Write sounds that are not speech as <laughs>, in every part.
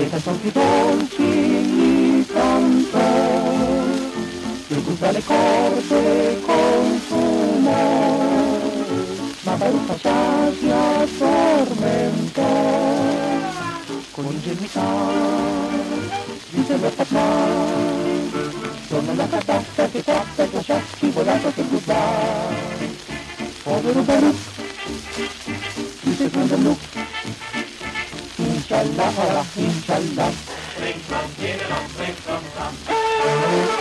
Deja son y cantor, que gusta le corte con su humor, Maparuja ya se atormentó, con un dice lo pasar, sono la catasta che tratta e lascia scivolata per guardare. Povero Baruch, chi si prende il tjalala, tjalala, tjalala.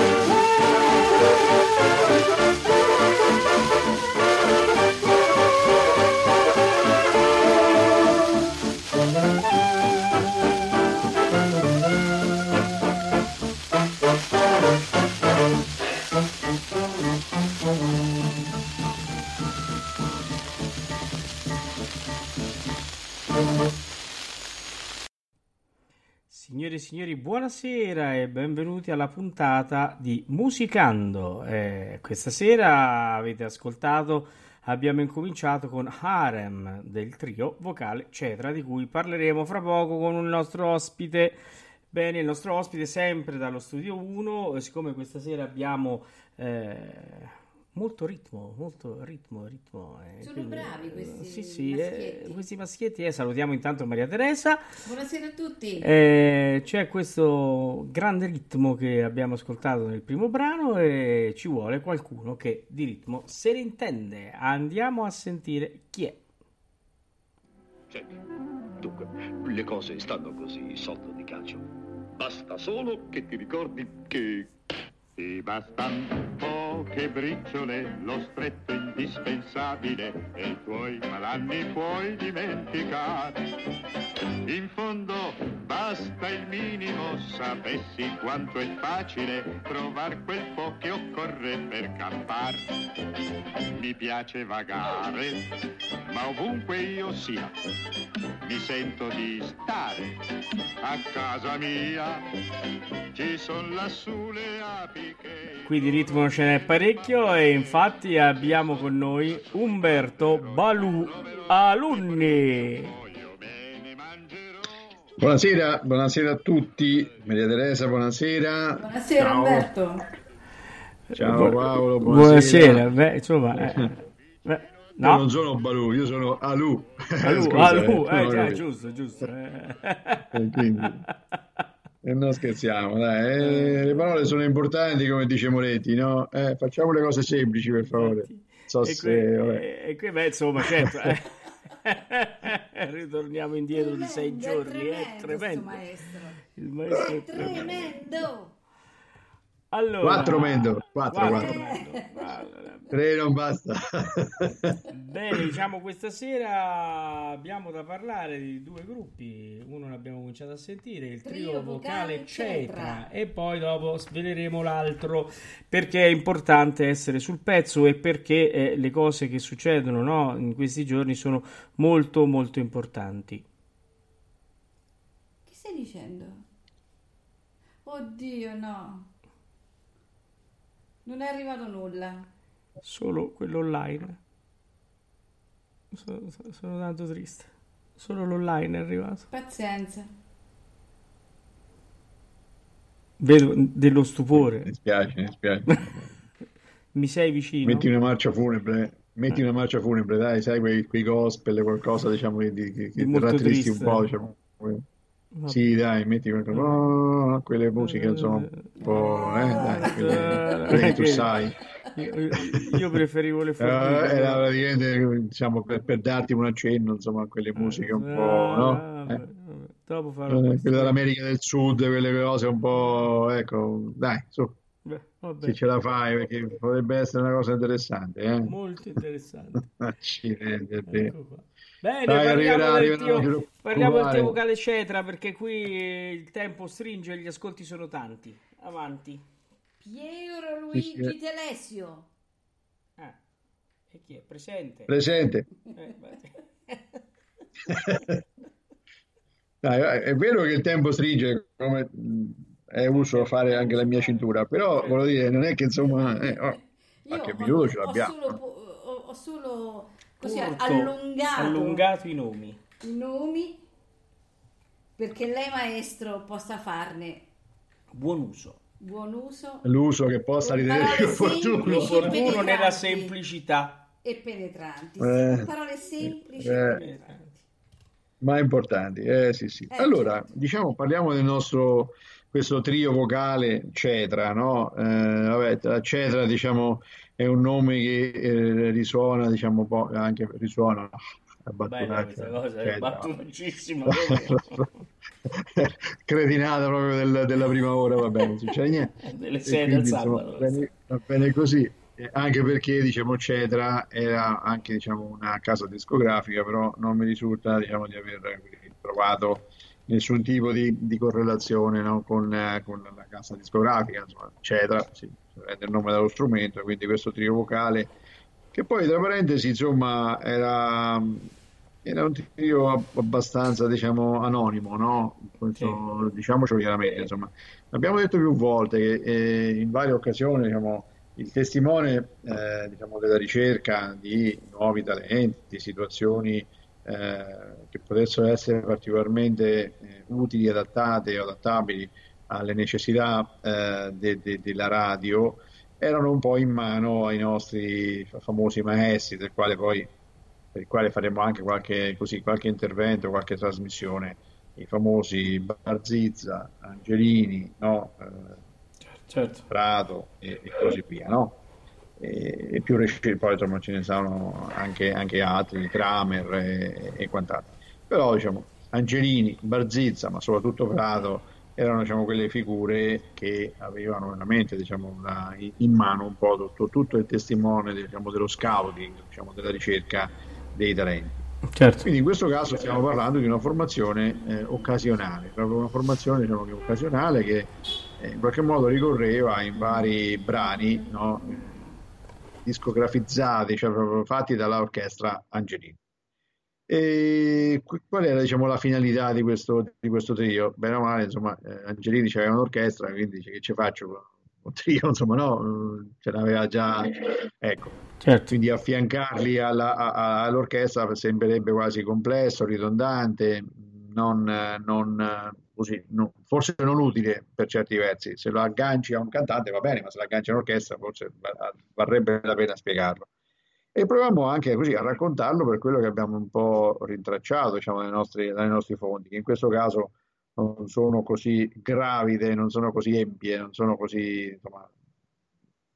Signori, buonasera e benvenuti alla puntata di Musicando. Eh, questa sera avete ascoltato, abbiamo incominciato con Harem del trio vocale Cetra, di cui parleremo fra poco con il nostro ospite. Bene, il nostro ospite sempre dallo studio 1, siccome questa sera abbiamo eh, molto ritmo, molto ritmo, ritmo. Eh, Sono quindi, bravi questi sì, sì, eh, maschietti. Eh, questi maschietti. Eh, salutiamo intanto Maria Teresa. Buonasera a tutti. Eh, c'è questo grande ritmo che abbiamo ascoltato nel primo brano e ci vuole qualcuno che di ritmo se ne intende. Andiamo a sentire chi è. Senti, dunque, le cose stanno così sotto di calcio. Basta solo che ti ricordi che ti bastano poche briciole, lo stretto indispensabile e i tuoi malanni puoi dimenticare. In fondo basta il minimo, sapessi quanto è facile trovare quel po' che occorre per campare. Mi piace vagare, ma ovunque io sia, mi sento di stare a casa mia. Ci sono lassù le api Qui di ritmo ce n'è parecchio e infatti abbiamo con noi Umberto Balù Alunni. Buonasera, buonasera a tutti. Maria Teresa, buonasera. Buonasera Ciao. Umberto. Ciao Paolo, buonasera. buonasera. Beh, insomma, eh, beh, no. Io non sono Balù, io sono Alù. Alù, <laughs> Scusa, Alù. Eh, eh, già, giusto, giusto. Eh. quindi... E non scherziamo, dai. Eh, le parole sono importanti, come dice Moretti, no? Eh, facciamo le cose semplici, per favore. So e, se, qui, e qui, beh, insomma, certo. Eh. <laughs> Ritorniamo indietro tremendo, di sei giorni, è tremendo. Maestro. Il maestro è tremendo. tremendo. Allora, Quattro mendo, quattro, quattro quattro. mendo. Allora, Tre non basta. Bene, diciamo questa sera abbiamo da parlare di due gruppi. Uno l'abbiamo cominciato a sentire, il trio, Trio vocale Cetra. e poi dopo sveleremo l'altro perché è importante essere sul pezzo e perché eh, le cose che succedono no, in questi giorni sono molto molto importanti. Che stai dicendo? Oddio, no. Non è arrivato nulla. Solo quello online. Sono, sono tanto triste. Solo l'online è arrivato. Pazienza. Vedo dello stupore. Mi spiace, mi spiace. <laughs> Mi sei vicino? Metti una marcia funebre, metti una marcia funebre, dai, sai quei, quei gospel, qualcosa diciamo che, che, che un po', diciamo. Vabbè. Sì, dai, metti qualcosa, oh, quelle musiche, insomma, un po', eh, dai, quelle, quelle che tu sai. Io, io preferivo le <laughs> Eh, formiche. era praticamente, diciamo, per, per darti un accenno, insomma, a quelle musiche un po', no? Eh. Dopo farò eh, quelle dell'America del Sud, quelle cose un po', ecco, dai, su, Beh, se ce la fai, perché potrebbe essere una cosa interessante, eh? molto interessante. <laughs> Accidenti. Ecco. Bene, Dai, parliamo arriverà, del arriverà, tio, parliamo del tio vocale Cetra perché qui il tempo stringe e gli ascolti sono tanti. Avanti. Piero Luigi Sì, sì. Telesio. Ah, e chi è presente? Presente. Eh. <laughs> Dai, è vero che il tempo stringe, come mh, è uso fare anche la mia cintura, però voglio dire, non è che insomma, eh, oh, Io qualche ho, minuto ce ho l'abbiamo. solo, ho, ho solo così Corto, allungato, allungato i nomi. i nomi perché lei maestro possa farne Buon uso. buon uso L'uso che possa ritenere opportuno. Opportuno nella semplicità. e penetranti. Eh, parole semplici eh. e penetranti. Ma importanti, eh sì sì. Eh, Allora, certo. diciamo, parliamo del nostro, questo trio vocale Cetra, no? Eh, vabbè, Cetra, diciamo, è un nome che eh, risuona, diciamo, un po', anche risuona, la Bella questa cosa, è battucissima. <laughs> cretinata proprio del- della prima ora, va bene, non succede niente. <laughs> Delle sei del sabato. va bene, va bene così. Eh, anche perché diciamo Cetra era anche diciamo, una casa discografica, però non mi risulta diciamo, di aver eh, trovato nessun tipo di, di correlazione no, con, eh, con la casa discografica. Insomma, Cetra sì, prende il nome dello strumento, quindi questo trio vocale che poi tra parentesi insomma era, era un trio ab- abbastanza diciamo anonimo, no? Questo, diciamocelo chiaramente, insomma. Abbiamo detto più volte che eh, in varie occasioni diciamo, il testimone eh, diciamo, della ricerca di nuovi talenti, situazioni eh, che potessero essere particolarmente eh, utili, adattate o adattabili alle necessità eh, de- de- della radio, erano un po' in mano ai nostri famosi maestri, del quale poi, per il quale faremo anche qualche, così, qualche intervento, qualche trasmissione, i famosi Barzizza, Angelini, no? Eh, Certo. Prato e, e così via, no? E, più recenti, poi insomma ce ne sono anche, anche altri, Kramer e, e quant'altro. Però diciamo, Angelini, Barzizza, ma soprattutto Prato, erano diciamo, quelle figure che avevano veramente diciamo, una- in mano un po' tutto, tutto il testimone diciamo, dello scouting, diciamo, della ricerca dei talenti. Certo. Quindi in questo caso stiamo parlando di una formazione eh, occasionale, proprio una formazione diciamo, che occasionale che eh, in qualche modo ricorreva in vari brani no, discografizzati, cioè proprio fatti dall'orchestra Angelini. E qu- qual era diciamo, la finalità di questo, di questo trio? Bene o male, insomma, eh, Angelini c'aveva un'orchestra, quindi dice che ci faccio un trio, <laughs> insomma, no, eh, ce l'aveva già, ecco. Certo. Quindi affiancarli alla- a- all'orchestra sembrerebbe quasi complesso, ridondante, non, non, così, no- forse non utile per certi versi. Se lo agganci a un cantante va bene, ma se lo agganci a un'orchestra forse va- varrebbe la pena spiegarlo. E proviamo anche così a raccontarlo per quello che abbiamo un po' rintracciato, diciamo, dalle nostre- dalle nostre fonti, che in questo caso non sono così gravide, non sono così empie, non sono così, insomma,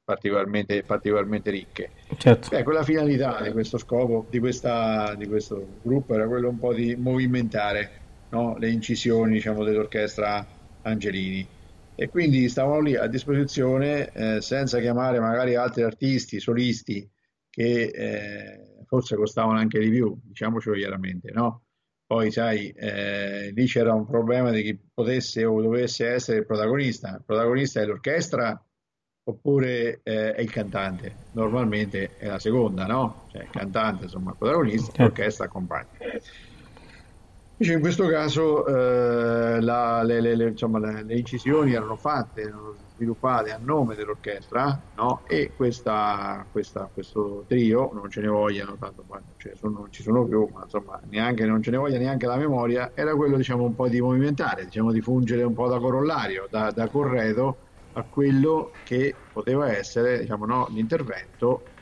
particolarmente, particolarmente ricche. Certo. Ecco, la finalità di questo scopo, di, questa, di questo gruppo era quello un po' di movimentare no, le incisioni diciamo, dell'orchestra Angelini. e quindi stavano lì a disposizione eh, senza chiamare magari altri artisti, solisti che eh, forse costavano anche di più, diciamocelo chiaramente, no? Poi, sai, eh, lì c'era un problema di chi potesse o dovesse essere il protagonista. Il protagonista è l'orchestra oppure eh, è il cantante? Normalmente è la seconda, no? Cioè il cantante, insomma, il protagonista, Certo. l'orchestra accompagna. Invece in questo caso eh, la- le, le- le- insomma, le- incisioni erano fatte, erano sviluppate a nome dell'orchestra, no? E questa, questa- questo trio, non ce ne vogliano, tanto ce ne sono- non ci sono più, ma insomma neanche, non ce ne voglia neanche la memoria, era quello diciamo un po' di movimentare, diciamo di fungere un po' da corollario, da, da corredo a quello che poteva essere diciamo, no, l'intervento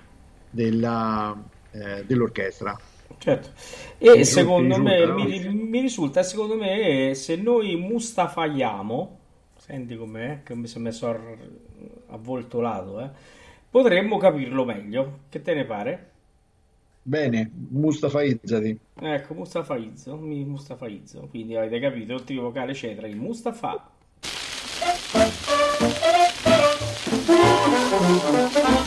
della, eh, dell'orchestra. Certo. E Mi secondo risulta, me, no? mi, mi risulta, secondo me, se noi mustafaiamo, senti com'è, che mi sono messo avvoltolato, eh, potremmo capirlo meglio. Che te ne pare? Bene, mustafaizzati. Ecco, mustafaizzo, mi mustafaizzo. Quindi avete capito, il trio vocale cetra in Mustafa. Mustafa,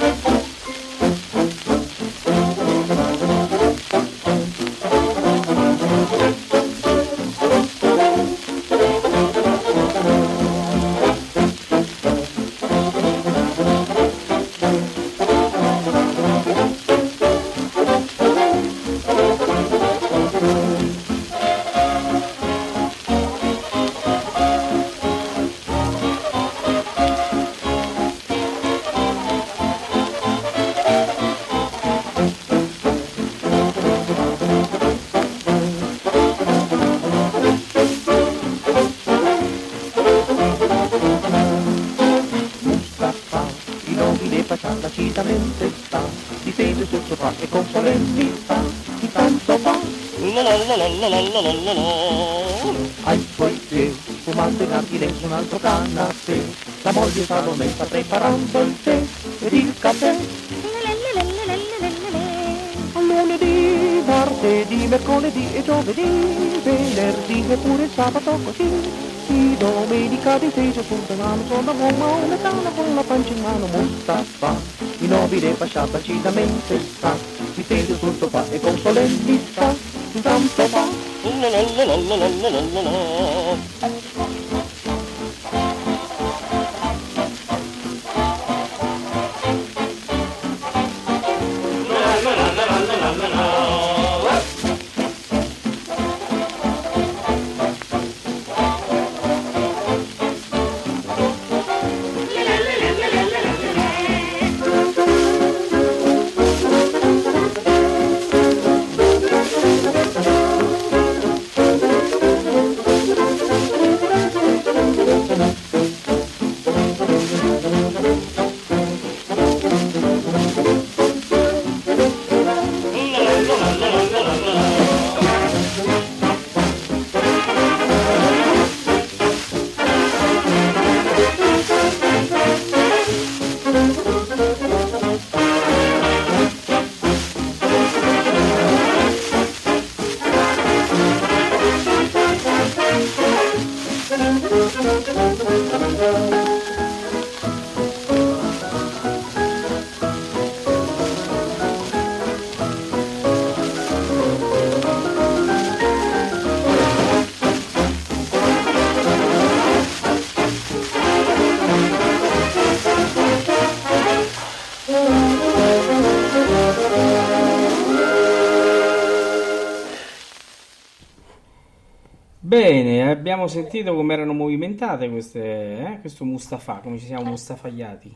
difeso sul denaro, sono uomo una tana con la pancia in mano, Mustafa. Il nobile pascià precisamente sta, difeso sul sofà e con solennità, intanto fa. Bene, abbiamo sentito come erano movimentate queste, eh, questo Mustafa, come ci siamo mustafaiati.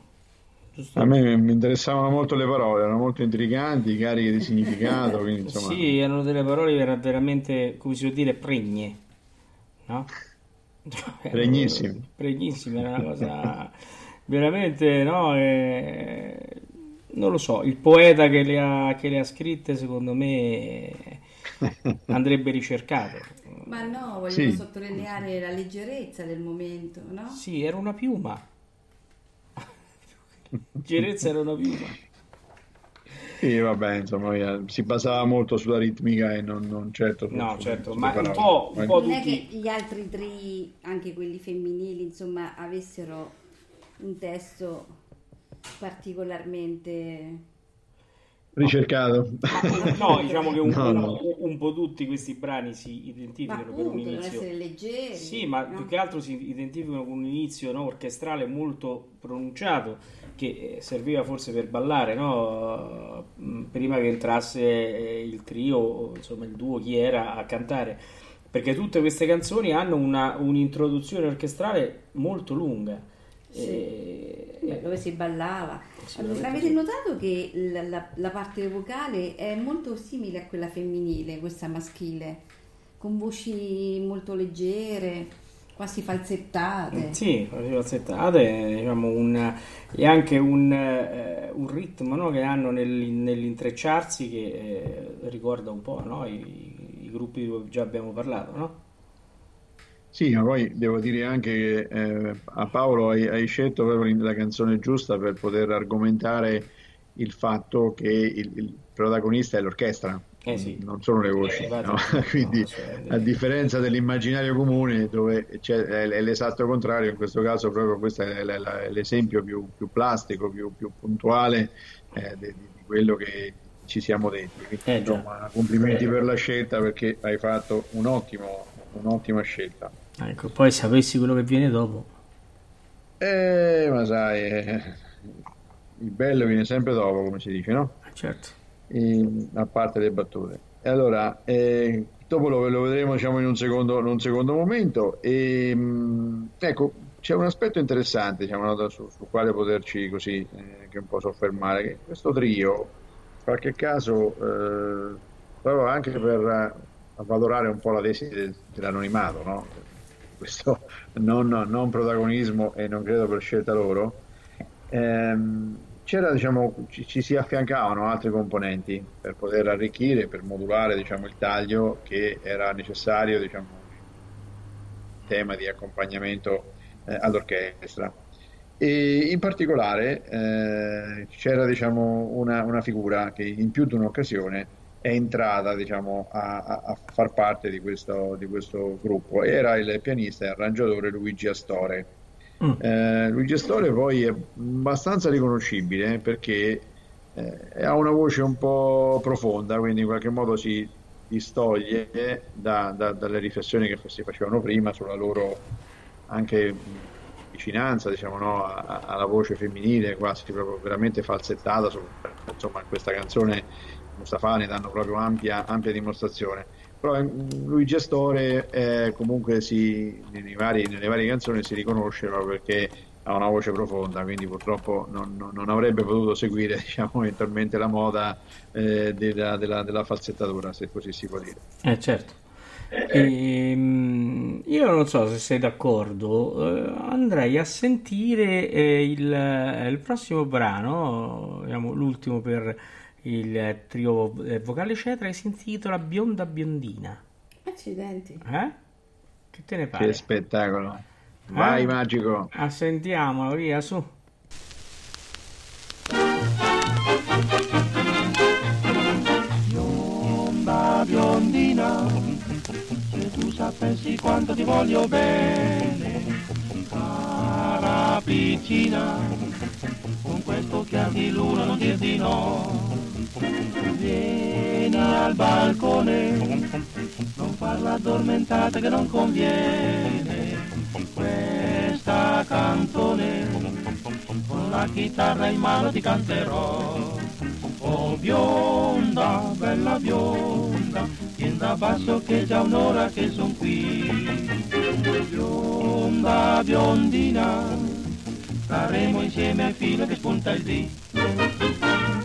Giusto? A me mi interessavano molto le parole, erano molto intriganti, cariche di significato, <laughs> quindi insomma... Sì, erano delle parole vera- veramente, come si può dire, pregne, no? <laughs> Pregnissime. Pregnissime, era una cosa <laughs> veramente, no? Eh, non lo so, il poeta che le ha, che le ha scritte, secondo me, andrebbe ricercato. Ma no, voglio Sì. sottolineare la leggerezza del momento, no? Sì, era una piuma. Gerezza era una piuma. Sì, vabbè, insomma, eh, si basava molto sulla ritmica e non, non certo No, su- certo, ma un parole. po', un po' Non è tutti... che gli altri tri, anche quelli femminili, insomma, avessero un testo particolarmente... Ricercato. No, diciamo che un, <laughs> No, un- no. un po' tutti questi brani si identificano per appunto, un inizio. essere leggeri. Sì, ma no? più che altro si identificano con un inizio no, orchestrale molto pronunciato che eh, serviva forse per ballare, no? Mm, Prima che entrasse eh, il trio, insomma il duo, chi era a cantare. Perché tutte queste canzoni hanno una, un'introduzione orchestrale molto lunga. Sì. E- Beh, dove si ballava. Avete notato che la, la- la parte vocale è molto simile a quella femminile, questa maschile, con voci molto leggere, quasi falsettate. Sì, le falsettate, diciamo, un, e anche un, eh, un ritmo no, che hanno nel- nell'intrecciarsi che eh, ricorda un po' no, i, i gruppi di cui già abbiamo parlato, no? Sì, ma poi devo dire anche che eh, a Paolo hai, hai scelto proprio la canzone giusta per poter argomentare il fatto che il, il protagonista è l'orchestra, Eh sì. non sono le voci, Infatti, no? <laughs> no, Quindi, cioè, a differenza dell'immaginario comune, dove c'è, è, l'esatto contrario, in questo caso proprio questo è, l'esempio più, più plastico, più, più puntuale eh, di, di quello che ci siamo detti. Quindi, Eh, insomma, complimenti per la scelta perché hai fatto un ottimo, un'ottima scelta. Ecco, poi sapessi quello che viene dopo. Eh, ma sai, eh, il bello viene sempre dopo, come si dice, no? Eh, Certo. E- a parte le battute. E allora, eh, dopo lo, lo vedremo diciamo, in un secondo, in un secondo momento. E, mh, ecco, c'è un aspetto interessante diciamo, no, su- sul quale poterci così eh, che un po' soffermare. Questo trio, in qualche caso, eh, proprio anche per eh, avvalorare un po' la tesi del- dell'anonimato, no? Questo non, non protagonismo e non credo per scelta loro. Ehm, diciamo, ci, ci si affiancavano altri componenti per poter arricchire, per modulare, diciamo, il taglio che era necessario, diciamo, tema di accompagnamento eh, all'orchestra. E in particolare eh, c'era, diciamo, una, una figura che in più di un'occasione è entrata, diciamo, a, a- far parte di questo, di questo gruppo. Era il pianista e arrangiatore Luigi Astore. Mm. Eh, Luigi Astore poi è abbastanza riconoscibile perché eh, ha una voce un po' profonda, quindi in qualche modo si distoglie da- da- dalle riflessioni che si facevano prima sulla loro anche vicinanza, diciamo, no, alla voce femminile, quasi proprio veramente falsettata. insomma, in questa canzone Mustafa ne danno proprio ampia, ampia dimostrazione. Però eh, Luigi Astore eh, comunque si, nei vari- nelle varie canzoni si riconosce proprio perché ha una voce profonda, quindi purtroppo non, non- non avrebbe potuto seguire <laughs> diciamo, eventualmente la moda eh, della, della- della falsettatura, se così si può dire. Eh, certo. Ehm, io non so se sei d'accordo, eh, andrei a sentire eh, il, eh, il prossimo brano, diciamo, l'ultimo per il eh, trio eh, vocale Cetra, che si intitola Bionda Biondina. Accidenti. Eh? Che te ne Che pare? spettacolo! Vai, Eh? magico! Ah, sentiamolo, via, su. Bionda biondina, se tu sapessi quanto ti voglio bene, piccina, con questo occhiar di luna non dir di no. Vieni al balcone, non farla addormentata che non conviene, questa canzone, con la chitarra in mano ti canterò. Oh bionda, bella bionda, vieni da basso che già un'ora che son qui. Bionda, biondina, staremo insieme fino a che spunta il dì.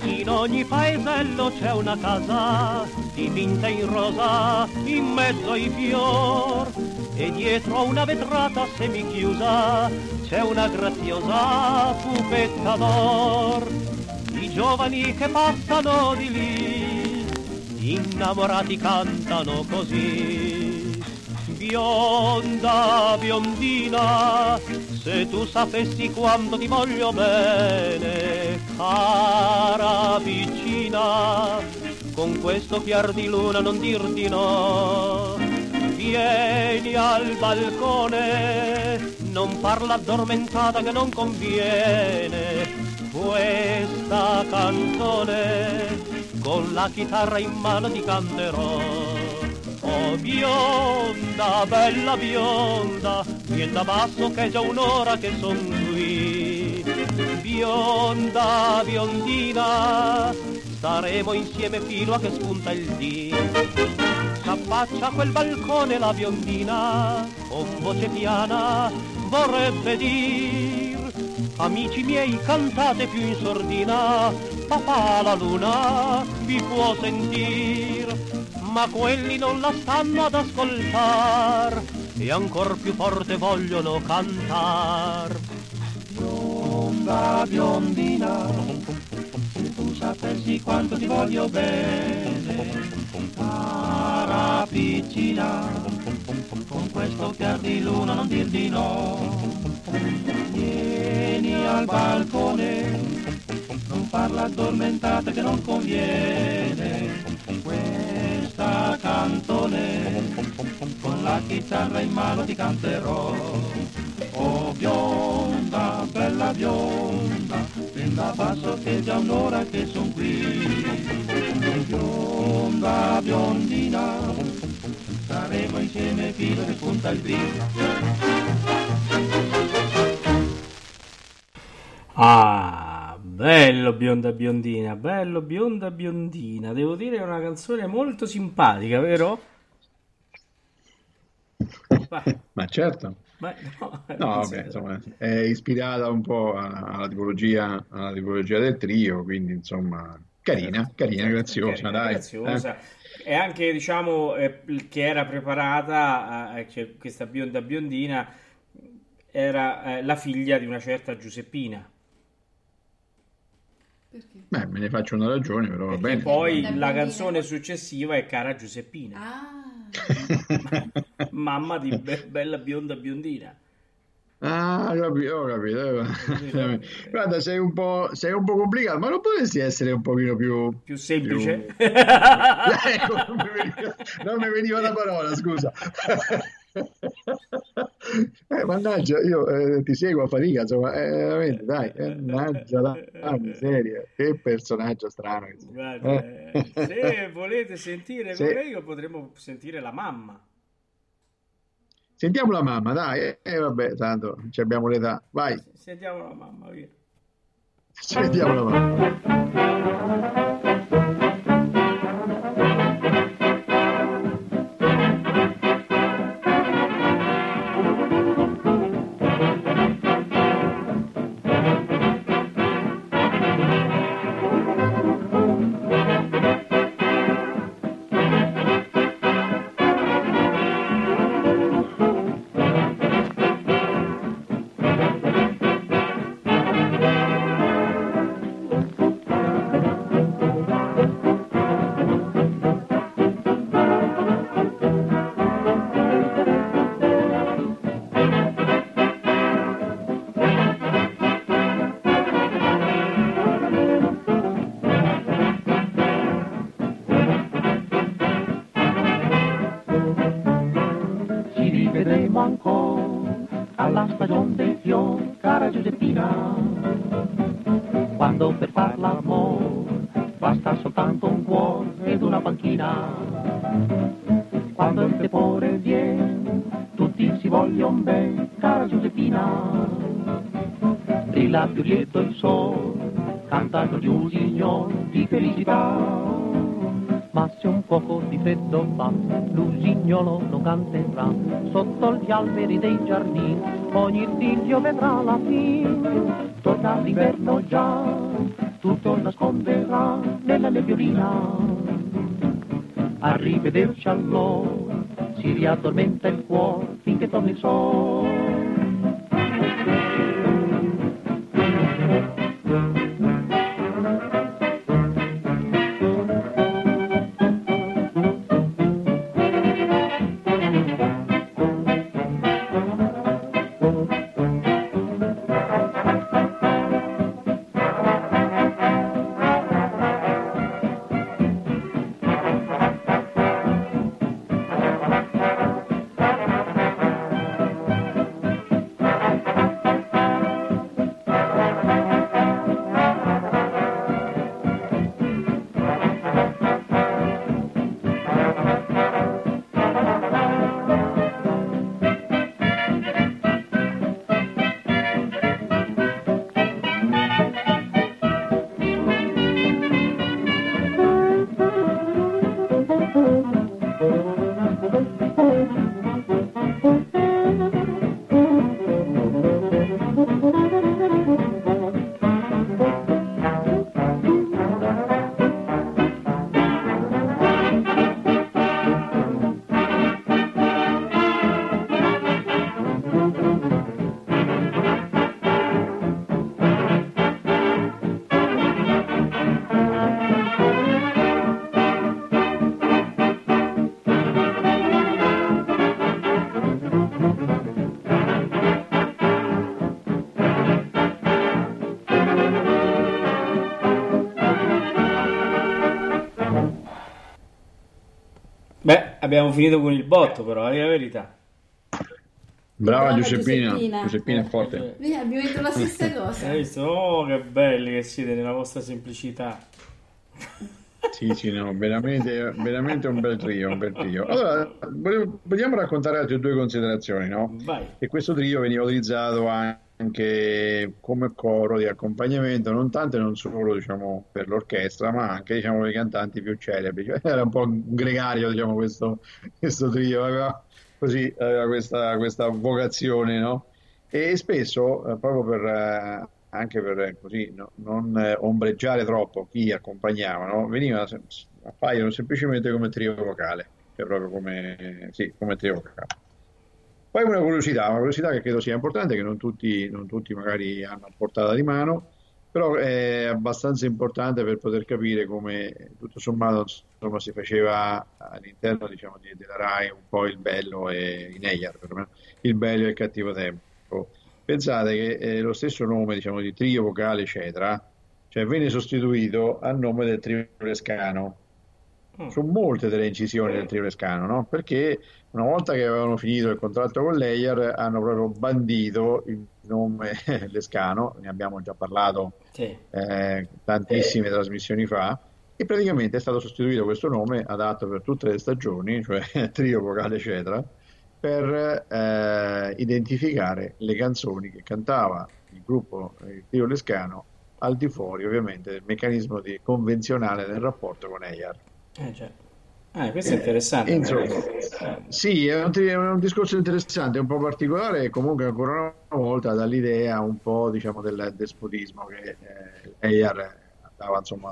In ogni paesello c'è una casa dipinta in rosa in mezzo ai fior e dietro a una vetrata semichiusa c'è una graziosa pupetta d'or. Giovani che passano di lì innamorati cantano così. Bionda, biondina, se tu sapessi quanto ti voglio bene, cara vicina, con questo chiar di luna non dir di no. Vieni al balcone, non parla addormentata che non conviene. Questa canzone con la chitarra in mano ti canterò. Oh bionda, bella bionda, vieni da basso che è già un'ora che son qui. Bionda, biondina, staremo insieme fino a che spunta il dì. S'affaccia a quel balcone la biondina, con voce piana, vorrebbe dir Amici miei cantate più in sordina, papà la luna vi può sentir, ma quelli non la stanno ad ascoltar e ancor più forte vogliono cantar. Bionda biondina, se tu sapessi quanto ti voglio bene, cara piccina, con questo chiar di luna non dir di no. Vieni al balcone, non parla addormentata che non conviene. Questa cantone, con la chitarra in mano ti canterò. Oh bionda, bella bionda, vieni da basso che è già un'ora che son qui. Bionda, biondina, saremo insieme fino a che spunta il dì. Ah, bello bionda biondina, bello bionda biondina. Devo dire è una canzone molto simpatica, vero? Ma certo. beh, no, No, vabbè, insomma, è ispirata un po' alla tipologia, alla tipologia del trio, quindi insomma, carina, carina, graziosa, carina, dai. graziosa. E anche, diciamo, eh, che era preparata, eh, che questa bionda biondina era eh, la figlia di una certa Giuseppina. Perché? Beh, me ne faccio una ragione, però va Perché bene. poi La canzone successiva è Cara Giuseppina, Ah, <laughs> mamma di Be- Bella Bionda Biondina. Ah, ho capito, ho capito. <laughs> Guarda, sei un po', sei un po' complicato, ma non potresti essere un pochino più... Più semplice? più- <laughs> Ecco, non mi veniva, non mi veniva la parola, scusa. Eh, mannaggia, io eh, ti seguo a fatica, insomma, eh, veramente, dai, eh, mannaggia la, la miseria, che personaggio strano. Guarda, Eh. eh, se volete sentire <laughs> con lei, potremmo sentire la mamma. Sentiamo la mamma, dai, e eh, vabbè, tanto ci abbiamo l'età, vai, Sentiamo la mamma, via. sentiamo la mamma. Cara Giuseppina. Quando per far l'amore basta soltanto un cuore ed una panchina. Quando il tepore viene, tutti si vogliono bene, cara Giuseppina. Brilla più lieto il sole, cantano gli usignoli di felicità. Ma se un poco di freddo fa, l'usignolo non canterà, gli alberi dei giardini, ogni figlio vedrà la fine. Torna l'inverno già, tutto nasconderà nella nebbiolina. A rivederci allora, si riaddormenta il cuore finché torna il sole. Abbiamo finito con il botto, però, è la verità. Brava Brava Giuseppina, Giuseppina. Giuseppina è forte. Vedi, abbiamo detto la stessa <laughs> cosa. Hai visto? Oh, che belli che siete nella vostra semplicità. Sì, sì, no, veramente, veramente un bel trio, un bel trio. Allora, vogliamo raccontare altre due considerazioni, no? Vai. Che questo trio veniva utilizzato anche come coro di accompagnamento, non tanto e non solo, diciamo, per l'orchestra, ma anche, diciamo, per i cantanti più celebri. Cioè, era un po' gregario, diciamo, questo, questo trio, aveva, così, aveva questa, questa vocazione, no? E spesso, eh, proprio per, eh, anche per eh, così no- non eh, ombreggiare troppo chi accompagnava, no? Veniva, sem- appaiono semplicemente come trio vocale, cioè proprio come, sì, come trio vocale. Poi una curiosità, una curiosità che credo sia importante, che non tutti, non tutti magari hanno a portata di mano, però è abbastanza importante per poter capire come tutto sommato insomma, si faceva all'interno diciamo, di- della RAI un po' il bello e in Eyar, il bello e il cattivo tempo. Pensate che eh, lo stesso nome diciamo, di trio vocale eccetera, cioè venne sostituito al nome del trio lescano Mm. su molte delle incisioni del trio Lescano, no? Perché una volta che avevano finito il contratto con l'Eyer hanno proprio bandito il nome <laughs> Lescano, ne abbiamo già parlato Sì. eh, tantissime trasmissioni fa, e praticamente è stato sostituito questo nome adatto per tutte le stagioni, cioè <laughs> trio vocale eccetera, per eh, identificare le canzoni che cantava il gruppo, eh, il trio Lescano, al di fuori ovviamente del meccanismo di- convenzionale del rapporto con Eyar. Eh, già. Eh, questo è interessante. Insomma, Eh, sì, è un, è un discorso interessante, un po' particolare e comunque ancora una volta dà l'idea un po' diciamo del despotismo che eh, Eyar andava insomma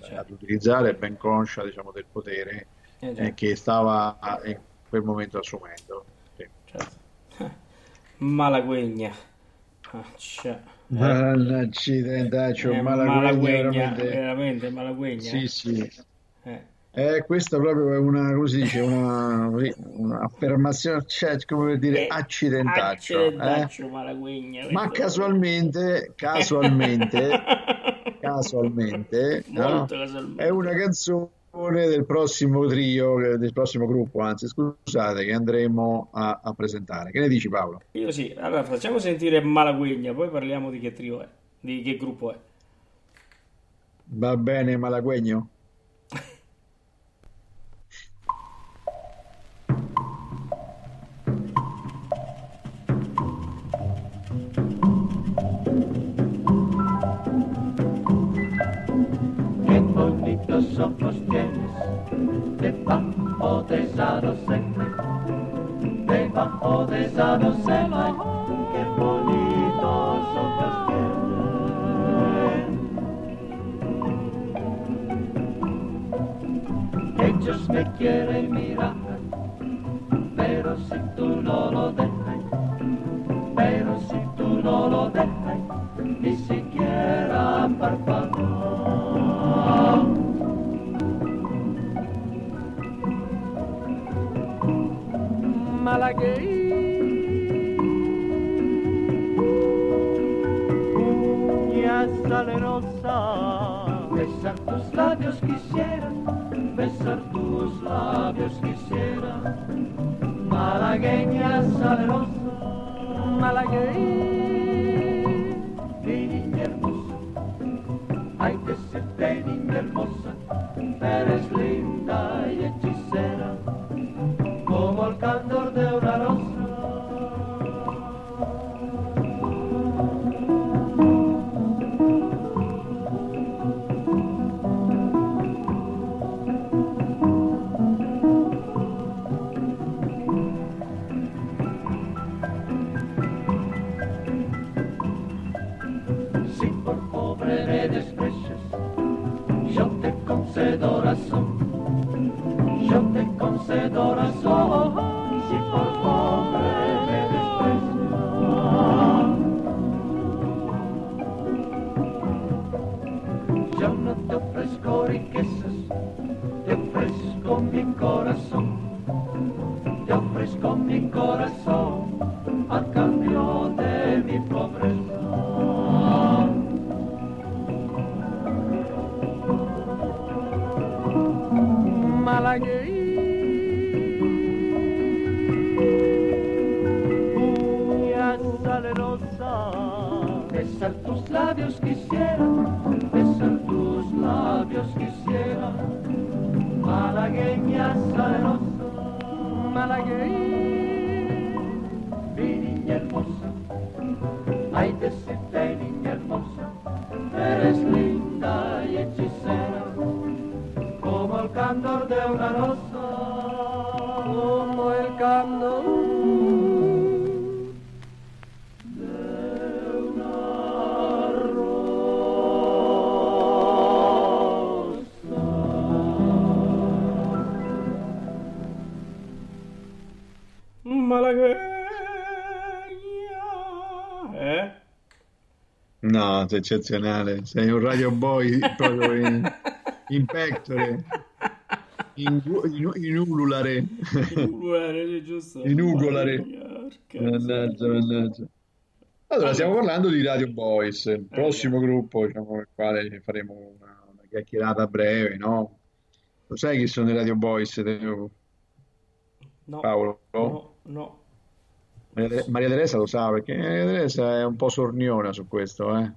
certo. ad utilizzare, ben conscia diciamo del potere eh, eh, che stava quel momento assumendo. Sì. certo. <laughs> Malagüegna. Ah, cioè. Accidentaccio, Eh, Malagüegna, Malagüegna, veramente. veramente Malagüegna. Sì, sì. Eh, Eh, questa proprio è una, come si dice, una, così, un'affermazione, cioè, come per dire, eh, accidentaccio. eh? accidentaccio, Malagüegna. Ma casualmente, casualmente, <laughs> casualmente, no? Casualmente. è una canzone del prossimo trio, eh, del prossimo gruppo, anzi, scusate, che andremo a, a presentare. Che ne dici, Paolo? Io sì, allora facciamo sentire Malagüegna, poi parliamo di che trio è, di che gruppo è. Va bene, Malagüegno? Qué Jonathan Frisco in kisses. Sei eccezionale. Sei un radio boy proprio in, in pectore, in, in, in ululare. Guarda, giusto. In ugolare. Mannaggia, mannaggia. Allora, stiamo parlando di Radio Boys, il prossimo gruppo, diciamo, il quale faremo una, una chiacchierata breve, no? Lo sai chi sono i Radio Boys, Teo? No, Paolo? no, no. Maria, Maria Teresa lo sa, perché Maria Teresa è un po' sorniona su questo, eh?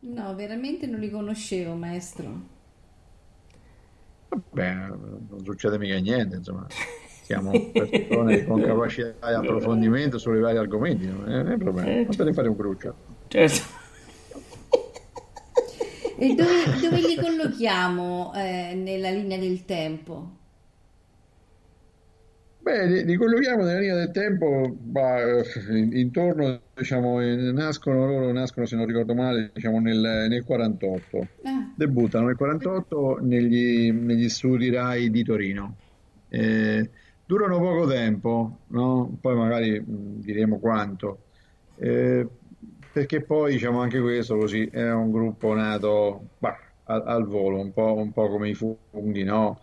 No, veramente non li conoscevo, maestro. Beh, non succede mica niente, insomma. Siamo <laughs> persone con capacità di approfondimento sui vari argomenti, non è, non è problema. Non te ne fare un cruccio. Certo. E dove, dove li collochiamo eh, nella linea del tempo? Beh, li, li collochiamo nella linea del tempo, ma, eh, in- intorno, diciamo, eh, nascono loro, nascono, se non ricordo male, diciamo, nel, nel 48. Ah, Debuttano nel 48 negli, negli studi Rai di Torino. Eh, durano poco tempo, no? Poi magari mh, diremo quanto. Eh, perché poi, diciamo, anche questo così è un gruppo nato bah, al, al volo, un po', un po' come i funghi, no?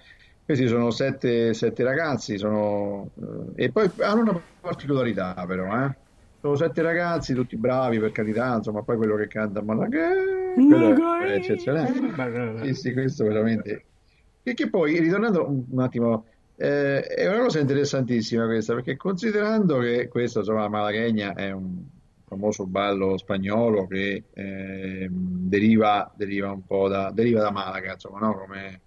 Questi sono sette, sette ragazzi, sono, eh, e poi hanno una particolarità però, eh? Sono sette ragazzi, tutti bravi per carità, insomma, poi quello che canta Malaghe, quello è eccezionale. Sì, sì, questo veramente. E che poi, ritornando un attimo, eh, è una cosa interessantissima questa, perché considerando che questo, insomma, la Malagueña è un famoso ballo spagnolo che ehm, deriva, deriva un po' da, deriva da Malaga, insomma, no? Come,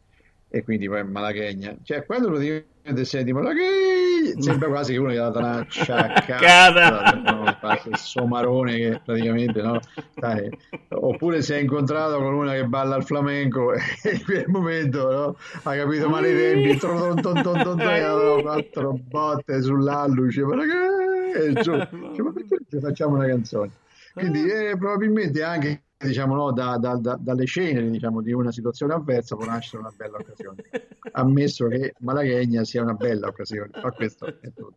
e quindi poi è malaguegna. Cioè, quando praticamente senti Malagueña, sembra quasi che uno gli ha dato una sciaccata, <laughs> no? Fa il somarone che praticamente, no? Sai, oppure si è incontrato con una che balla il flamenco <laughs> e in quel momento no? ha capito male i tempi, tron, tron, quattro botte sull'alluce, ma che- e giù. <laughs> Dice, ma perché facciamo una canzone? Quindi eh, probabilmente anche diciamo, no, da- da- da- dalle ceneri diciamo, di una situazione avversa può nascere una bella occasione. Ammesso che Malaguegna sia una bella occasione, ma questo è tutto.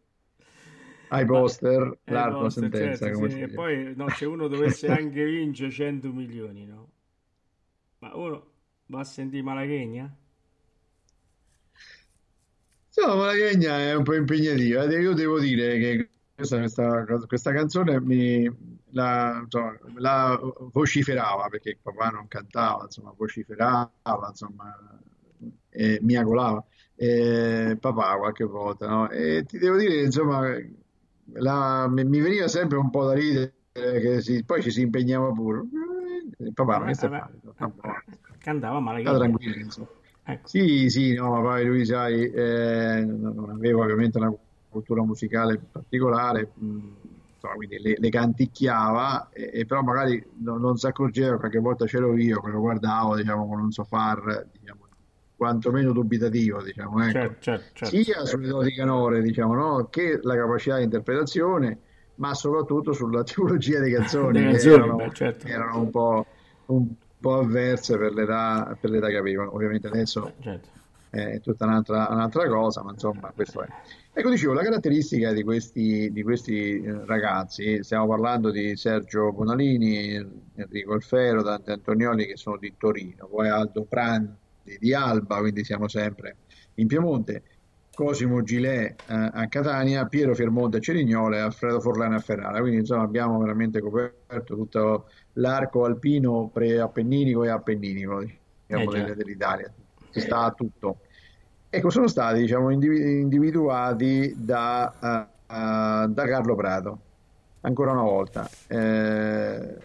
Ai poster, l'arma poster, sentenza, certo, sì. E poi no, se uno <laughs> dovesse anche vincere 100 milioni, no? Ma uno va a sentire Malaguegna? Insomma, Malaguegna è un po' impegnativa. eh. Io devo dire che questa, questa, questa canzone mi, la, insomma, la vociferava perché il papà non cantava, insomma, vociferava, insomma, e miagolava. E papà qualche volta, no? E ti devo dire, insomma, la- mi, veniva sempre un po' da ridere che si- poi ci si impegnava pure. Eh, Papà, ma che stai Eh, facendo? eh, Cantava Sta Malaguegna. tranquillo, insomma. Ecco. Sì, sì, no, ma poi lui, sai, eh, non non aveva ovviamente una cultura musicale particolare, mh, insomma, quindi le, le canticchiava, e, e però magari non, non si accorgeva, qualche volta c'ero io che lo guardavo, diciamo, con un sofar, diciamo, quantomeno dubitativo, diciamo, ecco. Certo, certo, certo. Sia sulle doti canore, diciamo, no, che la capacità di interpretazione, ma soprattutto sulla <laughs> tipologia di canzoni, che canzoni, erano, beh, certo. erano un po', un po' avverse per l'età per l'età che avevano. Ovviamente adesso Certo. È tutta un'altra un'altra cosa, ma insomma, questo è. Ecco, dicevo, la caratteristica di questi, di questi eh, ragazzi, stiamo parlando di Sergio Bonalini, Enrico Alfero, Dante Antonioli che sono di Torino, poi Aldo Prandi di Alba, quindi siamo sempre in Piemonte. Cosimo Gilet eh, a Catania, Piero Fiermonte a Cerignola e Alfredo Forlani a Ferrara. Quindi insomma abbiamo veramente coperto tutto l'arco alpino pre-appenninico e appenninico diciamo, Eh, dell'Italia. Si sta a tutto. Ecco, sono stati diciamo, indivi- individuati da, eh, eh, da Carlo Prato, ancora una volta. Eh,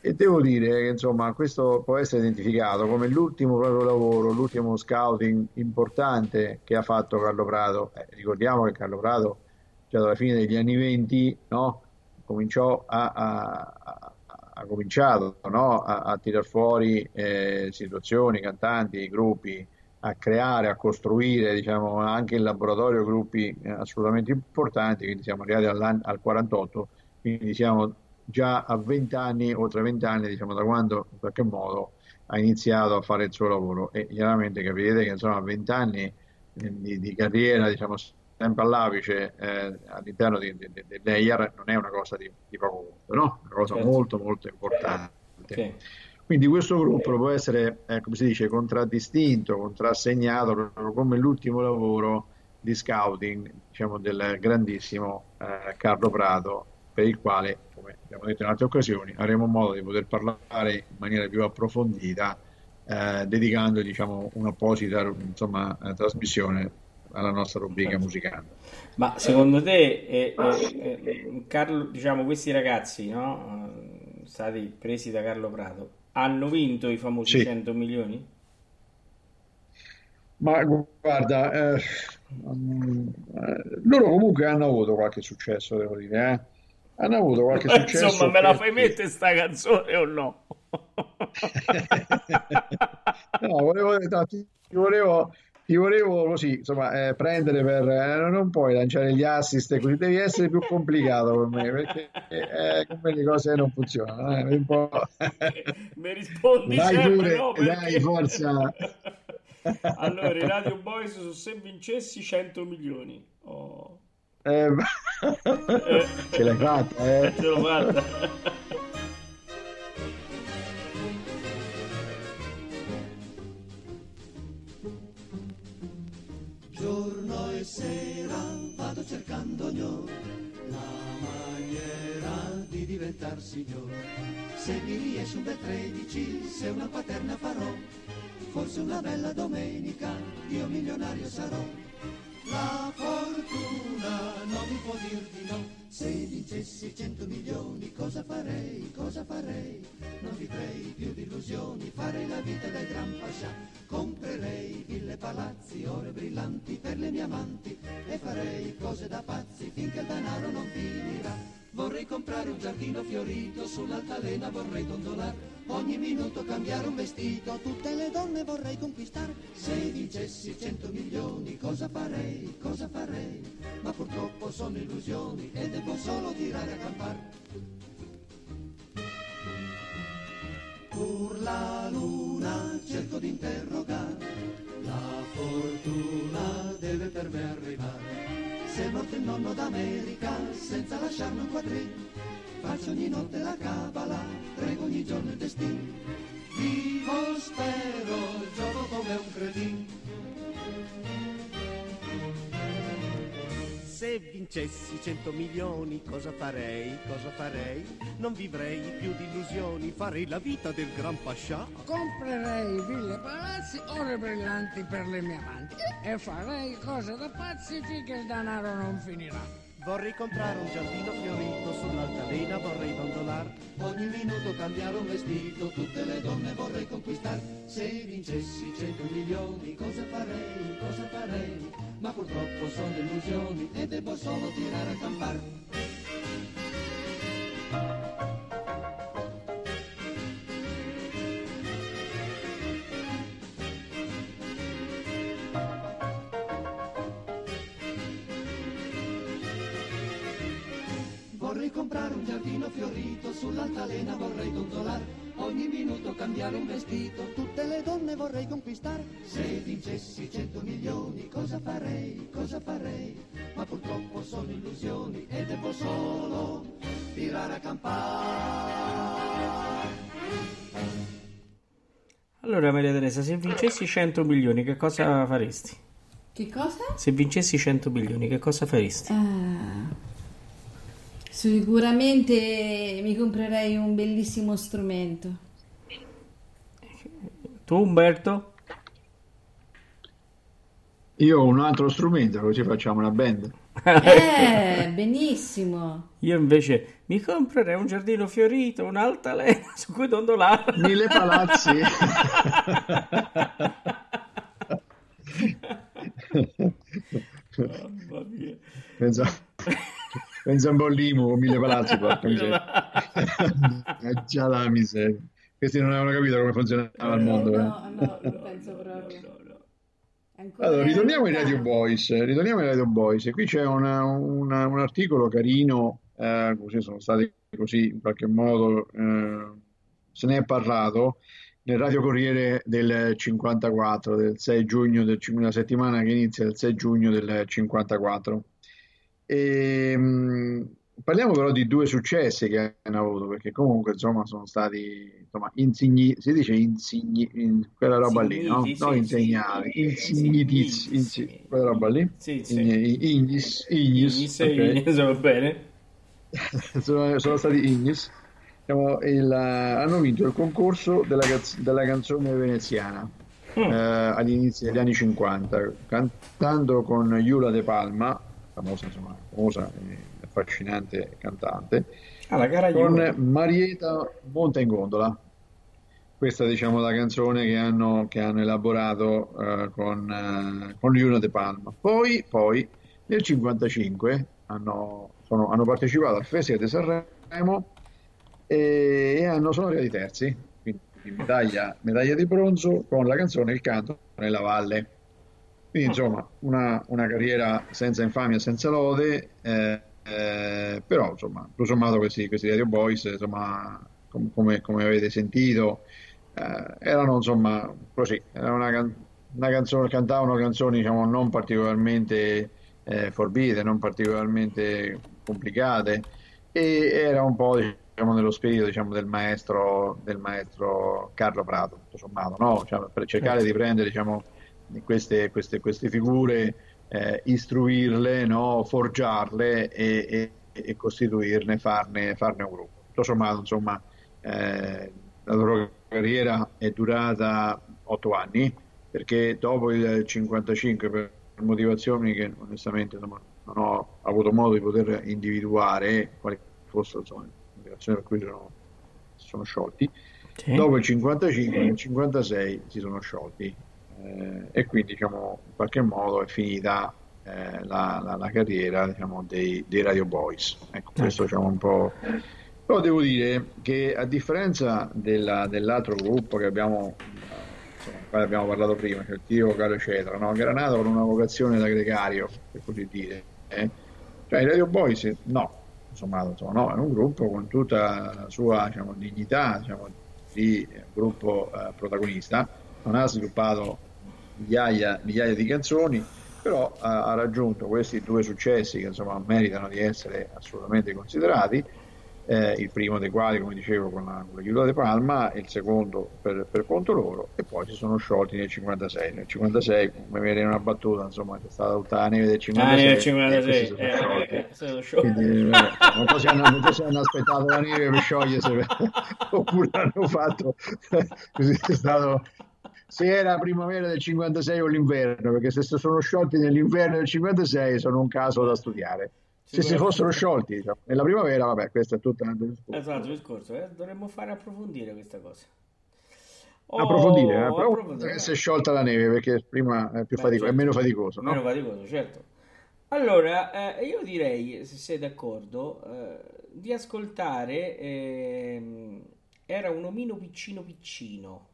e devo dire che insomma, questo può essere identificato come l'ultimo proprio lavoro, l'ultimo scouting importante che ha fatto Carlo Prato. Eh, ricordiamo che Carlo Prato, già dalla fine degli anni 20, no, cominciò a, a- a- ha cominciato no, a, a tirar fuori eh, situazioni, cantanti, gruppi, a creare, a costruire diciamo, anche in laboratorio gruppi eh, assolutamente importanti, quindi siamo arrivati al 48, quindi siamo già a 20 anni, oltre 20 anni, diciamo, da quando in qualche modo ha iniziato a fare il suo lavoro e chiaramente capirete che insomma a 20 anni eh, di, di carriera, diciamo, sempre all'apice eh, all'interno di, di, di- dell'EIAR non è una cosa di, poco conto, no? Una cosa Certo. molto molto importante. Sì. Quindi questo gruppo può essere, eh, come si dice, contraddistinto, contrassegnato come l'ultimo lavoro di scouting, diciamo, del grandissimo eh, Carlo Prato, per il quale, come abbiamo detto in altre occasioni, avremo modo di poter parlare in maniera più approfondita, eh, dedicando, diciamo, un'apposita, insomma, eh, trasmissione alla nostra rubrica musicale. Ma secondo te, eh, eh, Carlo, diciamo, questi ragazzi, no, stati presi da Carlo Prato, hanno vinto i famosi Sì. 100 milioni? Ma guarda, eh, mm, eh, loro comunque hanno avuto qualche successo, devo dire, eh. Hanno avuto qualche <laughs> successo Insomma, me la fai perché- mettere sta canzone o no? <laughs> No, volevo, no, ti volevo, ti volevo così, insomma, eh, prendere per... eh, non puoi lanciare gli assist e così, devi essere più complicato per me, perché eh, con me le cose non funzionano. eh, un po'... <laughs> Mi rispondi Dai sempre pure, no, dai, perché- forza. <laughs> Allora, i Radio Boys sono se vincessi 100 milioni. Oh. <laughs> Eh, ce l'hai fatta, eh? Ce l'ho fatta. Cercando ognor la maniera di diventar signor. Se mi riesce un bel 13, se una paterna farò, forse una bella domenica, io milionario sarò. La fortuna non mi può dir di no, se vincessi 100 milioni cosa farei, cosa farei? Non vivrei più di illusioni, farei la vita del gran pascià, comprerei ville, palazzi, ore brillanti per le mie amanti e farei cose da pazzi finché il denaro non finirà. Vorrei comprare un giardino fiorito, sull'altalena vorrei dondolare, ogni minuto cambiare un vestito, tutte le donne vorrei conquistare. Se vincessi 100 milioni cosa farei, cosa farei? Ma purtroppo sono illusioni e devo solo tirare a campare. Pur la luna cerco di interrogare, la fortuna deve per me arrivare. Se è morto il nonno d'America senza lasciarmi un quadrino, faccio ogni notte la cabala, prego ogni giorno il destino. Vivo, spero, gioco come un cretino. Se vincessi 100 milioni cosa farei, cosa farei? Non vivrei più di illusioni, farei la vita del gran pascià. Comprerei ville, palazzi, ore brillanti per le mie amanti e farei cose da pazzi finché il denaro non finirà. Vorrei comprare un giardino fiorito, sull'altalena vorrei dondolar. Ogni minuto cambiare un vestito, tutte le donne vorrei conquistare. Se vincessi 100 milioni, cosa farei, cosa farei? Ma purtroppo sono illusioni e devo solo tirare a campare. Giardino fiorito, sull'altalena vorrei dondolare. Ogni minuto cambiare un vestito, tutte le donne vorrei conquistare. Se vincessi 100 milioni, cosa farei, cosa farei? Ma purtroppo sono illusioni e devo solo tirare a campare. Allora, Maria Teresa, se vincessi 100 milioni, che cosa faresti? Che cosa? Se vincessi 100 milioni, che cosa faresti? Ah, sicuramente mi comprerei un bellissimo strumento. Tu, Umberto? Io ho un altro strumento, così facciamo una band. <laughs> Eh, benissimo. Io invece mi comprerei un giardino fiorito, un'altalena su cui dondolare. Mille palazzi. <laughs> Mamma mia. pensa, pensa un po' l'IMU, mille palazzi, <laughs> porca miseria. <laughs> È già la miseria. Questi non avevano capito come funzionava il mondo. eh. No, no, penso proprio. Ancora Allora, ritorniamo ai Radio Boys. Ritorniamo ai Radio Boys. E qui c'è una- una- un articolo carino, eh, così sono stati così in qualche modo, eh, se ne è parlato nel Radio Corriere del 54, del 6 giugno, del, una settimana che inizia il 6 giugno del 54. E, mh, parliamo però di due successi che hanno avuto, perché comunque insomma sono stati insomma, insigni, si dice insigni, in quella roba lì, no? Sì, insegnare, sì, insignitiz, insi- quella roba lì. Sì, sì. Igni- Ignis, Ignis, Ignis, ok. Ignis, va bene. <laughs> sono, sono stati Ignis, il, hanno vinto il concorso della, della canzone veneziana Mm. eh, agli inizi degli anni 50, cantando con Iula De Palma, famosa, insomma, famosa e affascinante cantante, Ah, con. Marieta Monta in Gondola. Questa diciamo la canzone che hanno, che hanno elaborato eh, con, eh, con Iula De Palma. Poi, poi nel 55 hanno, sono- hanno partecipato al Festival di Sanremo e, e hanno, sono arrivati terzi, quindi medaglia, medaglia di bronzo con la canzone Il canto nella valle. Quindi insomma una, una carriera senza infamia senza lode, eh, eh, però insomma tutto sommato questi, questi Radio Boys, insomma, com- come, come avete sentito, eh, erano insomma così, era una, una canzone, cantavano canzoni diciamo non particolarmente eh, forbite, non particolarmente complicate e era un po' diciamo nello spirito diciamo del maestro del maestro Carlo Prato tutto sommato no? Diciamo, per cercare di prendere diciamo queste, queste, queste figure eh, istruirle no? forgiarle e, e- e costituirne farne, farne un gruppo tutto sommato insomma eh, la loro carriera è durata otto anni perché dopo il 55 per motivazioni che onestamente insomma, non ho avuto modo di poter individuare quali fossero insomma, le motivazioni per cui sono, sono sciolti. Sì. Dopo il 55, nel 56 si sono sciolti eh, e quindi diciamo, in qualche modo è finita eh, la, la- la carriera diciamo, dei, dei Radio Boys. Ecco, questo diciamo un po'. Però devo dire che a differenza della- dell'altro gruppo che abbiamo, insomma, quale abbiamo parlato prima, cioè il trio Caro eccetera, no? che era nato con una vocazione da gregario, per così dire, eh? cioè i Radio Boys no, insomma, insomma, no, è un gruppo con tutta la sua diciamo, dignità diciamo, di eh, gruppo eh, protagonista, non ha sviluppato migliaia, migliaia di canzoni, però ha, ha raggiunto questi due successi che insomma meritano di essere assolutamente considerati. eh, il primo dei quali, come dicevo, con la, con la de Palma, il secondo per, per conto loro, e poi si sono sciolti nel 56. Nel 56, come viene una battuta, insomma, c'è stata tutta la neve del 56. Ah, nel e 56. questi si sono eh, eh, sono sciolti. Quindi, eh, non so se hanno, non so hanno aspettato la neve per sciogliersi <laughs> oppure hanno fatto <laughs> così è stato se era primavera del 56 o l'inverno perché se sono sciolti nell'inverno del 56 sono un caso da studiare se si fossero sciolti diciamo, nella primavera vabbè questo è tutto un altro discorso Esatto, discorso, eh, dovremmo fare approfondire questa cosa. Oh, approfondire eh, però approfondire. che si è sciolta la neve perché prima è, più Beh, faticoso, è certo. meno faticoso no? Meno faticoso, certo. Allora, eh, io direi, se sei d'accordo, eh, di ascoltare ehm, Era un omino piccino piccino.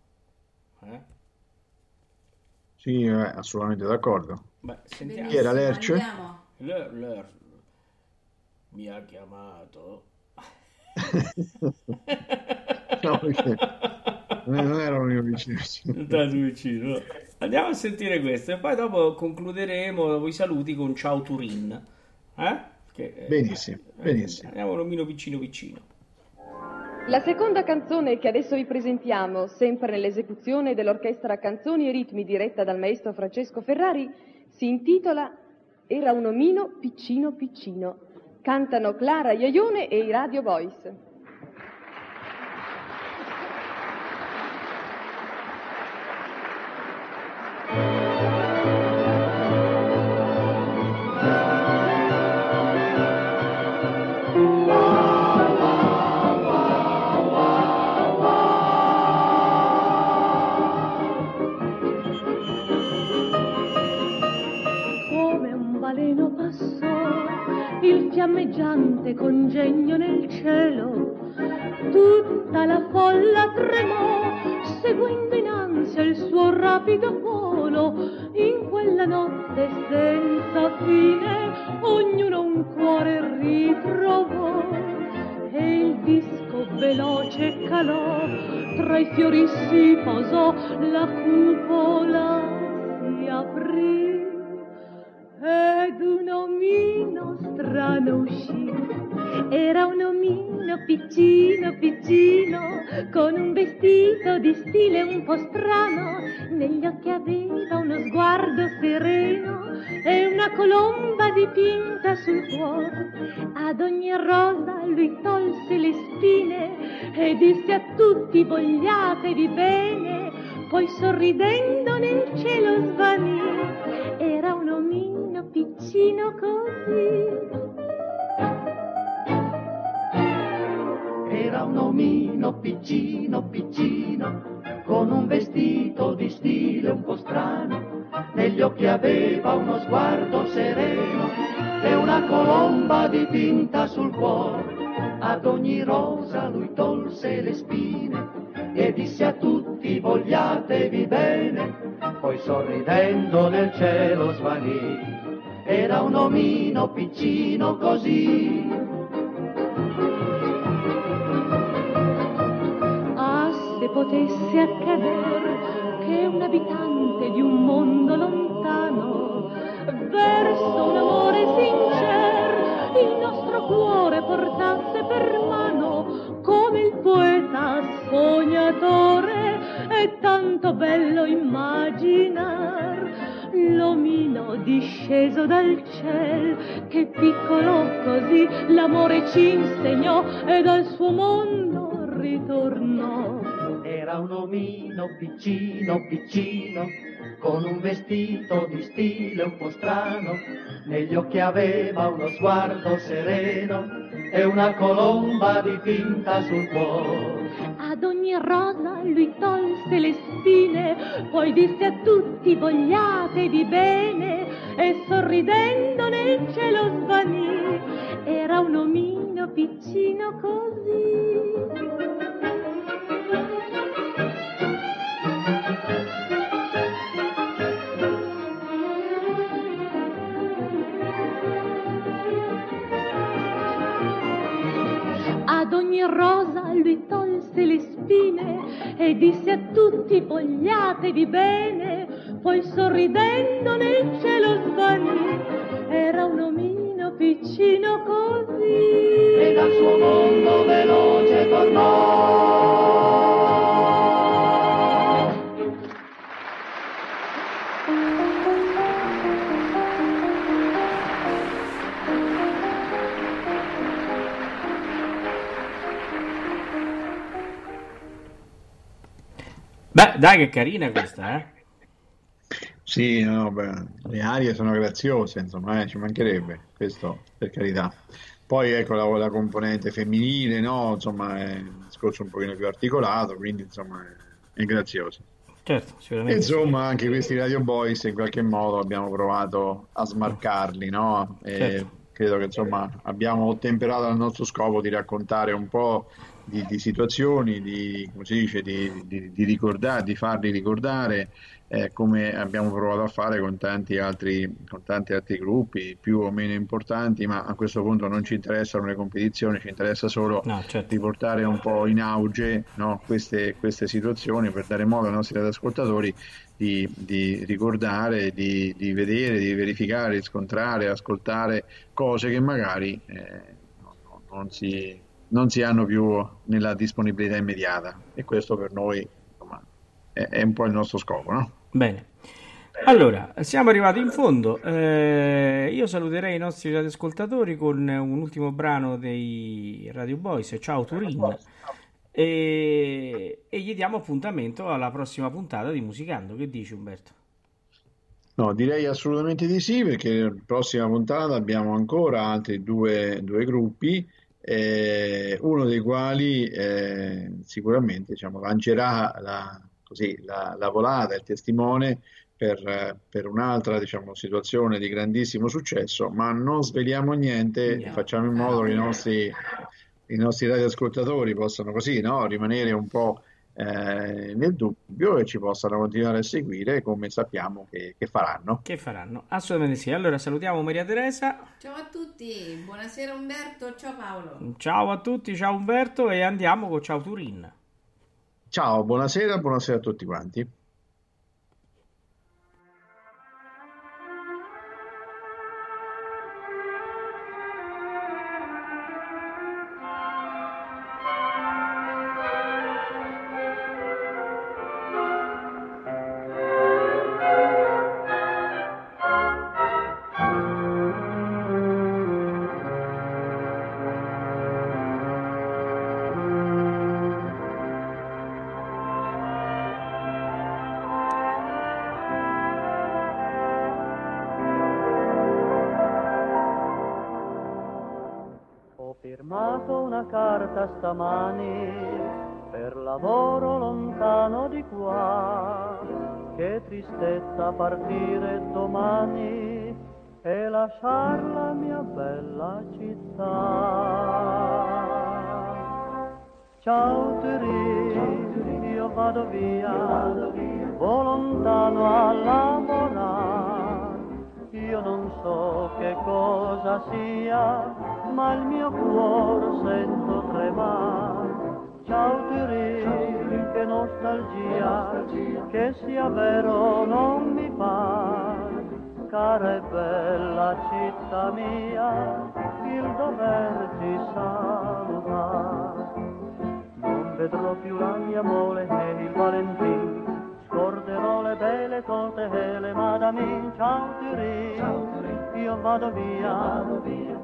Eh? Sì eh, assolutamente d'accordo Beh, sentiamo. Chi era? Andiamo. Ler- Ler- mi ha chiamato. <laughs> no perché non era un mio vicino Tanto vicino. no. Andiamo a sentire questo e poi dopo concluderemo dopo i saluti con Ciao Turin. Eh? Che, eh, Benissimo, eh, benissimo. Andiamo un omino piccino piccino. La seconda canzone che adesso vi presentiamo, sempre nell'esecuzione dell'orchestra Canzoni e Ritmi diretta dal maestro Francesco Ferrari, Si intitola Era un omino piccino piccino. Cantano Clara Ioione e i Radio Voice. Rapido volo. In quella notte senza fine, ognuno un cuore ritrovò. E il disco veloce calò, tra i fiori si posò, la cupola si aprì ed un omino strano uscì. Era un omino piccino, piccino, con un vestito di stile un po' strano. Negli occhi aveva uno sguardo sereno e una colomba dipinta sul cuore. Ad ogni rosa lui tolse le spine e disse a tutti vogliatevi bene. Poi sorridendo nel cielo svanì. Era un omino piccino così. Era un omino piccino, piccino, con un vestito di stile un po' strano. Negli occhi aveva uno sguardo sereno e una colomba dipinta sul cuore. Ad ogni rosa lui tolse le spine e disse a tutti vogliatevi bene. Poi sorridendo nel cielo svanì. Era un omino piccino così. Se potesse accadere che un abitante di un mondo lontano verso un amore sincero il nostro cuore portasse per mano come il poeta sognatore è tanto bello immaginar l'omino disceso dal ciel che piccolo così l'amore ci insegnò e dal suo mondo ritornò Era un omino piccino, piccino, con un vestito di stile un po' strano. Negli occhi aveva uno sguardo sereno e una colomba dipinta sul cuore. Ad ogni rosa lui tolse le spine, poi disse a tutti vogliatevi bene e sorridendo nel cielo svanì. Era un omino piccino così. Rosa lui tolse le spine e disse a tutti vogliatevi bene, poi sorridendo nel cielo svanì. Era un omino piccino così. E dal suo mondo veloce tornò. Beh, dai, che carina questa, eh? Sì, no, beh, le arie sono graziose, insomma, eh, ci mancherebbe, questo per carità. Poi ecco la, la componente femminile, no, insomma, è un discorso un pochino più articolato, quindi insomma è, è grazioso. Certo, sicuramente. insomma, anche questi Radio Boys in qualche modo abbiamo provato a smarcarli, no? E Certo. credo che insomma abbiamo ottemperato al nostro scopo di raccontare un po' di, di situazioni, di, come si dice, di, di- di ricordare, di farli ricordare, eh, come abbiamo provato a fare con tanti altri, con tanti altri gruppi, più o meno importanti, ma a questo punto non ci interessano le competizioni, ci interessa solo No, certo. riportare un po' in auge no, queste, queste situazioni per dare modo ai nostri ascoltatori di, di ricordare, di, di vedere, di verificare, riscontrare, ascoltare cose che magari eh, no- no- non si, non si hanno più nella disponibilità immediata e questo per noi insomma, è, è un po' il nostro scopo, no? Bene. Allora, siamo arrivati in fondo. Eh, io saluterei i nostri radioascoltatori con un ultimo brano dei Radio Boys, Ciao Turin, e, e gli diamo appuntamento alla prossima puntata di Musicando. Che dici Umberto? No, direi assolutamente di sì, perché nella prossima puntata abbiamo ancora altri due, due gruppi, eh, uno dei quali eh, sicuramente diciamo, lancerà la, così, la, la volata, il testimone per, per un'altra diciamo, situazione di grandissimo successo, ma non sveliamo niente, No. facciamo in modo che i nostri, i nostri radioascoltatori possano così no, rimanere un po' eh, nel dubbio e ci possano continuare a seguire come sappiamo che, che faranno. Che faranno? Assolutamente sì. Allora salutiamo Maria Teresa. Ciao a tutti, buonasera Umberto, ciao Paolo. Ciao a tutti, ciao Umberto e andiamo con Ciao Turin. Ciao, buonasera, buonasera a tutti quanti. Firmato una carta stamani per lavoro lontano di qua. Che tristezza partire domani e lasciar la mia bella città. Ciao Turin, io vado via, vado lontano a lavorare. Io non so che cosa sia, ma il mio cuore sento tremare. Ciao Turin, che nostalgia, che sia vero non mi pare. Cara e bella città mia, il doverti salutare. Non vedrò più la mia mole né il Valentin, scorderò le belle tote e le madami. Ciao Turin, io vado via,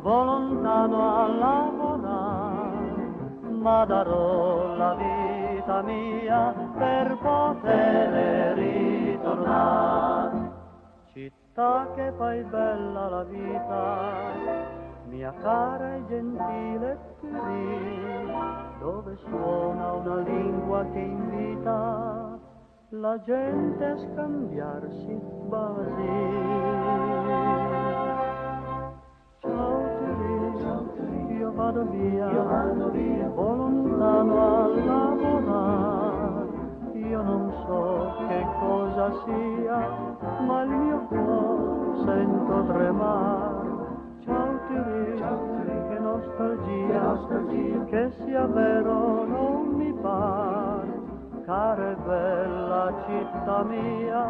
vado lontano a lavorare, ma darò la vita mia per poter ritornare. Città che fai bella la vita, mia cara e gentile Turin, dove suona una lingua che invita la gente a scambiarsi basi. Ciao Turin, io vado via, vado lontano a lavorare, io non so che cosa sia, ma il mio cuore sento tremare. Ciao Turin, che nostalgia, che sia vero. Cara e bella città mia,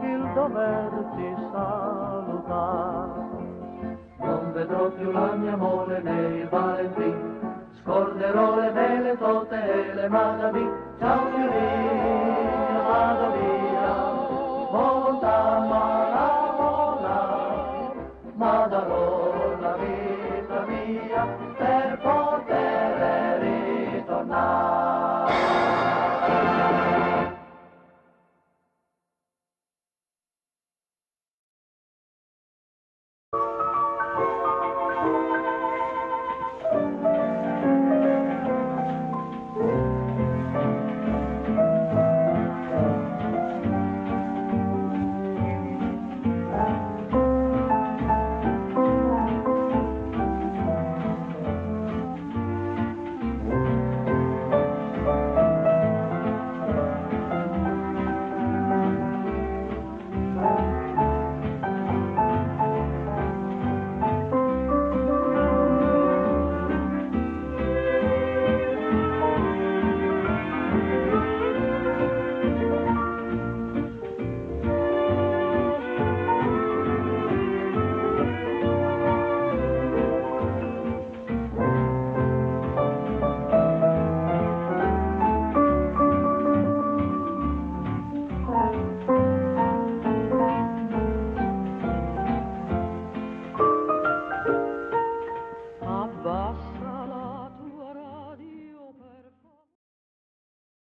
il doverti salutare. Non vedrò più la mia mole né il Valentin, scorderò le belle tote e le madami. Ciao Turin, vado via, lavorare, ma la vita mia per